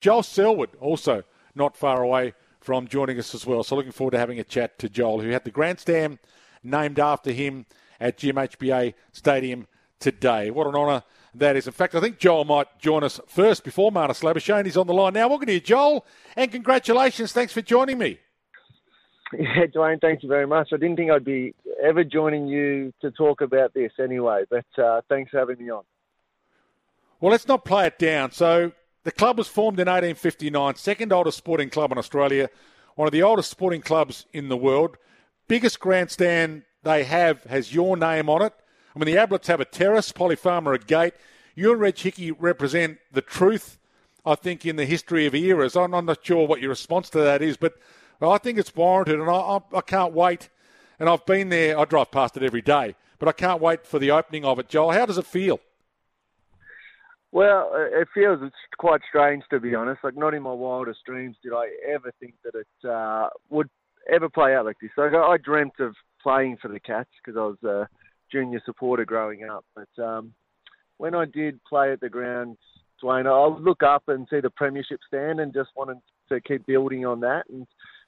Joel Selwood also not far away from joining us as well. So looking forward to having a chat to Joel, who had the grandstand named after him at GMHBA Stadium today. What an honour that is. In fact, I think Joel might join us first before Marnus Labuschagne. He's on the line now. Welcome to you, Joel, and congratulations. Thanks for joining me. Yeah, Dwayne, thank you very much. I didn't think I'd be ever joining you to talk about this anyway, but uh, thanks for having me on. Well, let's not play it down. So, the club was formed in 1859, second oldest sporting club in Australia, one of the oldest sporting clubs in the world. Biggest grandstand they have has your name on it. I mean, the Abletts have a terrace, Polly Farmer a gate. You and Reg Hickey represent the truth, I think, in the history of eras. I'm, I'm not sure what your response to that is, but I think it's warranted, and I, I, I can't wait. And I've been there, I drive past it every day, but I can't wait for the opening of it. Joel, how does it feel? Well, it feels it's quite strange to be honest. Like not in my wildest dreams did I ever think that it uh, would ever play out like this. Like I dreamt of playing for the Cats because I was a junior supporter growing up. But um, when I did play at the ground, Dwayne, I would look up and see the premiership stand and just wanted to keep building on that. And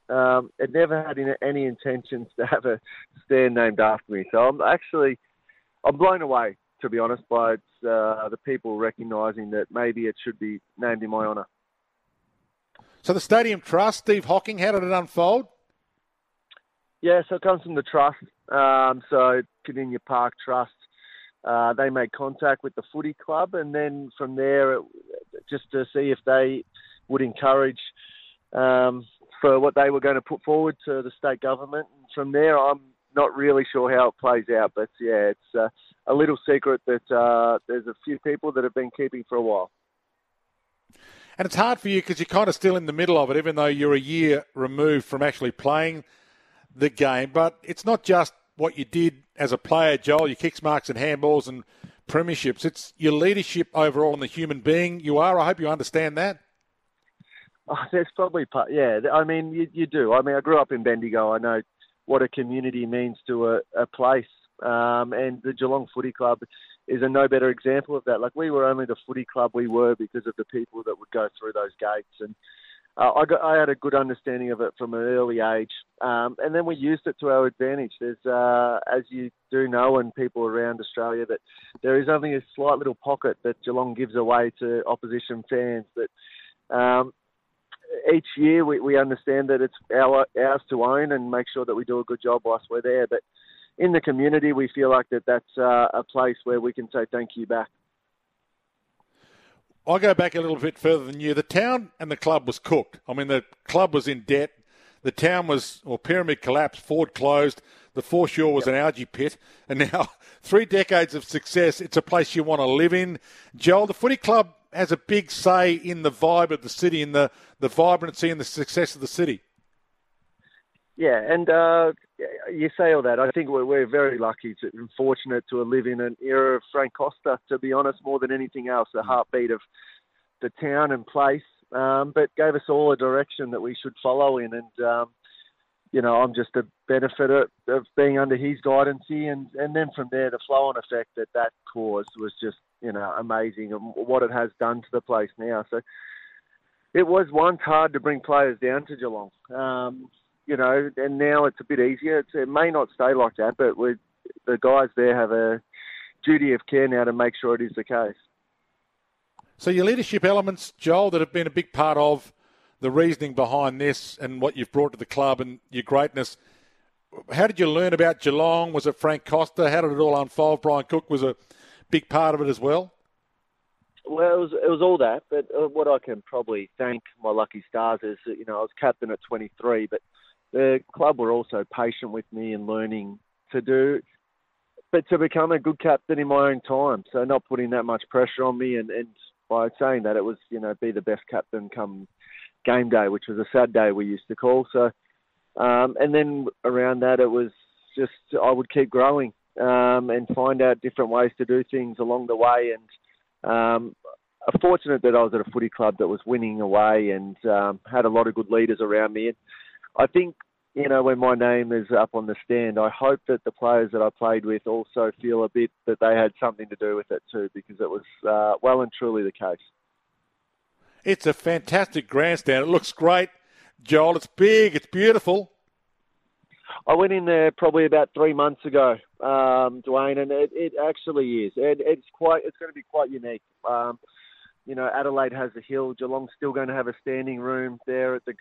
um, it never had any intentions to have a stand named after me. So I'm actually I'm blown away, to be honest, by uh, the people recognising that maybe it should be named in my honour. So the Stadium Trust, Steve Hocking, how did it unfold? Yeah, so it comes from the trust. Um, so Kardinia Park Trust, uh, they made contact with the footy club, and then from there, it, just to see if they would encourage um, for what they were going to put forward to the state government. And from there, I'm not really sure how it plays out, but yeah, it's uh, a little secret that uh, there's a few people that have been keeping for a while. And it's hard for you because you're kind of still in the middle of it, even though you're a year removed from actually playing the game. But it's not just what you did as a player, Joel, your kicks, marks, and handballs and premierships. It's your leadership overall and the human being you are. I hope you understand that. Oh, there's probably part, yeah. I mean, you, you do. I mean, I grew up in Bendigo. I know what a community means to a, a place, um, and the Geelong Footy Club is a no better example of that. Like we were only the footy club we were because of the people that would go through those gates, and uh, I, got, I had a good understanding of it from an early age, um, and then we used it to our advantage. There's, uh, as you do know, and people around Australia, that there is only a slight little pocket that Geelong gives away to opposition fans. That um, each year we, we understand that it's our, ours to own and make sure that we do a good job whilst we're there. But in the community, we feel like that that's uh, a place where we can say thank you back. I go back a little bit further than you. The town and the club was cooked. I mean, the club was in debt. The town was, well, pyramid collapsed, Ford closed, the foreshore was yep. an algae pit, and now three decades of success. It's a place you want to live in. Joel, the footy club has a big say in the vibe of the city, in the, the vibrancy and the success of the city. Yeah, and uh, you say all that. I think we're, we're very lucky to, and fortunate to live in an era of Frank Costa, to be honest, more than anything else, the heartbeat of the town and place, um, but gave us all a direction that we should follow in. And, um, you know, I'm just a benefit of, being under his guidance. And, and then from there, the flow on effect that that caused was just, you know, amazing and what it has done to the place now. So it was once hard to bring players down to Geelong. Um, you know, and now it's a bit easier. It's, it may not stay like that, but we the guys there have a duty of care now to make sure it is the case. So your leadership elements, Joel, that have been a big part of the reasoning behind this and what you've brought to the club and your greatness. How did you learn about Geelong? Was it Frank Costa? How did it all unfold? Brian Cook was a big part of it as well. Well, it was it was all that, but uh, what I can probably thank my lucky stars is that you know I was captain at 23, but the club were also patient with me and learning to do, but to become a good captain in my own time. So not putting that much pressure on me, and, and by saying that, it was you know be the best captain come game day, which was a sad day we used to call. So, um, and then around that, it was just I would keep growing um, and find out different ways to do things along the way. And um, fortunate that I was at a footy club that was winning away and um, had a lot of good leaders around me. And I think you know when my name is up on the stand, I hope that the players that I played with also feel a bit that they had something to do with it too, because it was uh, well and truly the case. It's a fantastic grandstand. It looks great, Joel. It's big. It's beautiful. I went in there probably about three months ago, um, Dwayne, and it, it actually is. It, it's quite. It's going to be quite unique. Um, you know, Adelaide has a hill. Geelong's still going to have a standing room there at the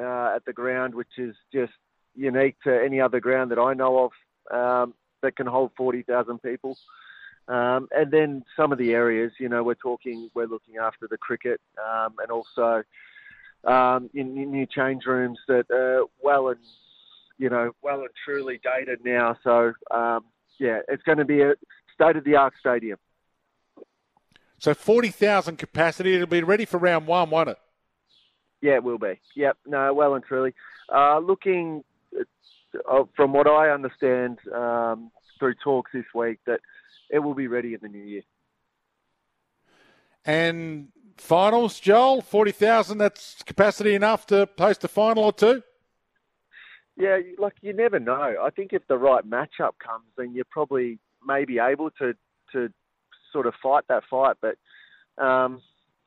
uh, at the ground, which is just unique to any other ground that I know of um, that can hold forty thousand people. Um, and then some of the areas, you know, we're talking, we're looking after the cricket um, and also um, in, in new change rooms that are well and you know well and truly dated now. So um, yeah, it's going to be a state of the art stadium. So forty thousand capacity. It'll be ready for round one, won't it? Yeah, it will be. Yep. No, well and truly. Uh, looking uh, from what I understand um, through talks this week that it will be ready in the new year. And finals, Joel, 40,000, that's capacity enough to host a final or two? Yeah, like you never know. I think if the right matchup comes, then you're probably maybe able to to sort of fight that fight. But um,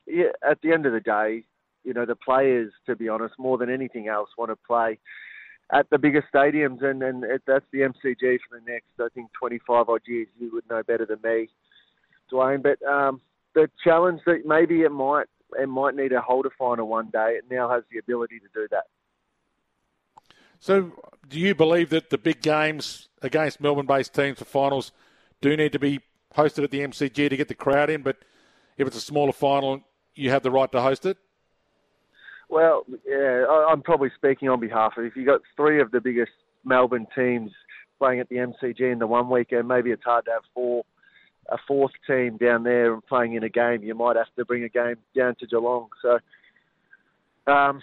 yeah, at the end of the day, you know, the players, to be honest, more than anything else, want to play at the bigger stadiums, and, and it, that's the MCG for the next, I think, 25 odd years. You would know better than me, Dwayne. But um, the challenge that maybe it might it might need to hold a holder final one day. It now has the ability to do that. So, do you believe that the big games against Melbourne-based teams for finals do need to be hosted at the MCG to get the crowd in? But if it's a smaller final, you have the right to host it. Well, yeah, I'm probably speaking on behalf of. If you got three of the biggest Melbourne teams playing at the MCG in the one weekend, maybe it's hard to have four, a fourth team down there and playing in a game. You might have to bring a game down to Geelong. So, um,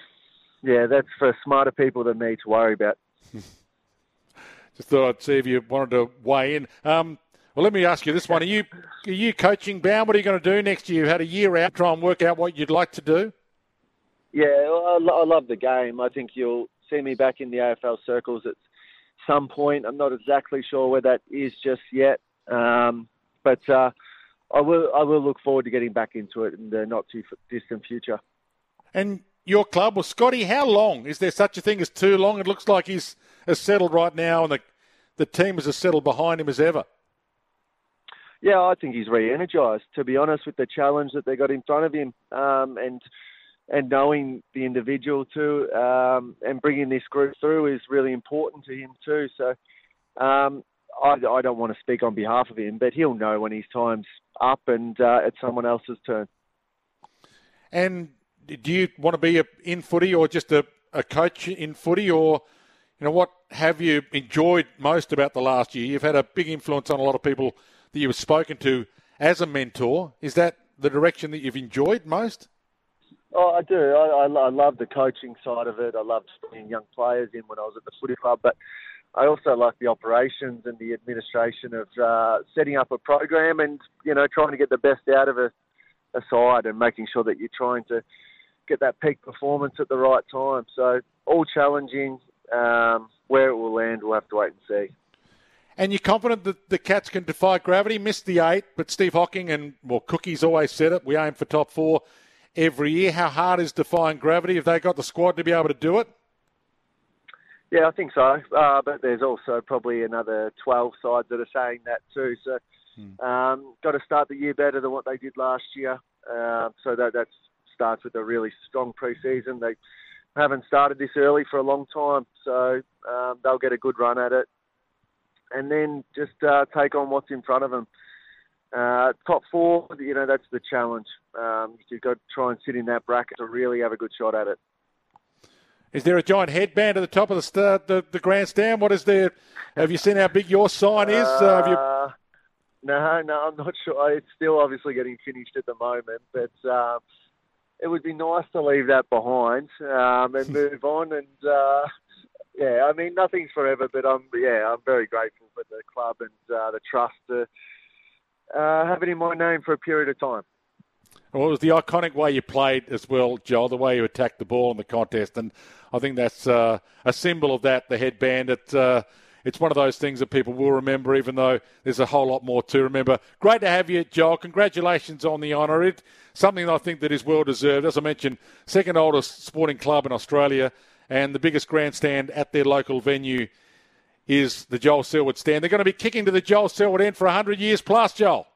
yeah, that's for smarter people than me to worry about. Just thought I'd see if you wanted to weigh in. Um, well, let me ask you this one: Are you are you coaching bound? What are you going to do next year? You had a year out, try and work out what you'd like to do. Yeah, I, I love the game. I think you'll see me back in the AFL circles at some point. I'm not exactly sure where that is just yet, um, but uh, I will. I will look forward to getting back into it in the not too distant future. And your club, well, Scotty, how long is there such a thing as too long? It looks like he's as settled right now, and the the team is as settled behind him as ever. Yeah, I think he's re-energised. To be honest, with the challenge that they got in front of him, um, and and knowing the individual too, um, and bringing this group through is really important to him too. So um, I, I, don't want to speak on behalf of him, but he'll know when his time's up and uh, it's someone else's turn. And do you want to be a, in footy or just a, a coach in footy, or you know what have you enjoyed most about the last year? You've had a big influence on a lot of people that you've spoken to as a mentor. Is that the direction that you've enjoyed most? Oh, I do. I, I, I love the coaching side of it. I loved bringing young players in when I was at the footy club, but I also like the operations and the administration of uh, setting up a program and you know trying to get the best out of a, a side and making sure that you're trying to get that peak performance at the right time. So all challenging. Um, where it will land, we'll have to wait and see. And you're confident that the Cats can defy gravity? Missed the eight, but Steve Hocking and well, Cookies always said it. We aim for top four every year. How hard is defying gravity? Have they got the squad to be able to do it? Yeah, I think so. Uh, but there's also probably another 12 sides that are saying that too. So, hmm. um, got to start the year better than what they did last year. Uh, so that that starts with a really strong pre-season. They haven't started this early for a long time, so um, they'll get a good run at it, and then just uh, take on what's in front of them. Uh, top four, you know, that's the challenge. Um, you've got to try and sit in that bracket to really have a good shot at it. Is there a giant headband at the top of the start, the, the grandstand? What is there? Have you seen how big your sign is? Uh, you... Uh, no, no, I'm not sure. It's still obviously getting finished at the moment, but um, it would be nice to leave that behind um, and move on. And uh, yeah, I mean, nothing's forever, but I'm yeah, I'm very grateful for the club and uh, the trust to uh, have it in my name for a period of time. Well, it was the iconic way you played as well, Joel, the way you attacked the ball in the contest. And I think that's uh, a symbol of that, the headband. It, uh, it's one of those things that people will remember, even though there's a whole lot more to remember. Great to have you, Joel. Congratulations on the honour. It something I think that is well deserved. As I mentioned, second oldest sporting club in Australia, and the biggest grandstand at their local venue is the Joel Selwood stand. They're going to be kicking to the Joel Selwood end for 100 years plus, Joel.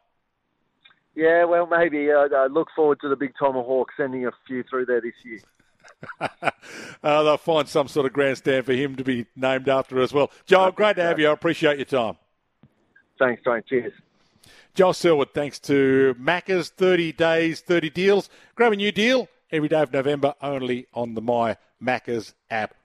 Yeah, well, maybe. Uh, I look forward to the big tomahawk sending a few through there this year. uh, they'll find some sort of grandstand for him to be named after as well. Joel, great to have you. I appreciate your time. Thanks, Dwayne. Cheers. Joel Selwood, thanks to Macca's 30 days, 30 deals. Grab a new deal every day of November only on the My Macca's app.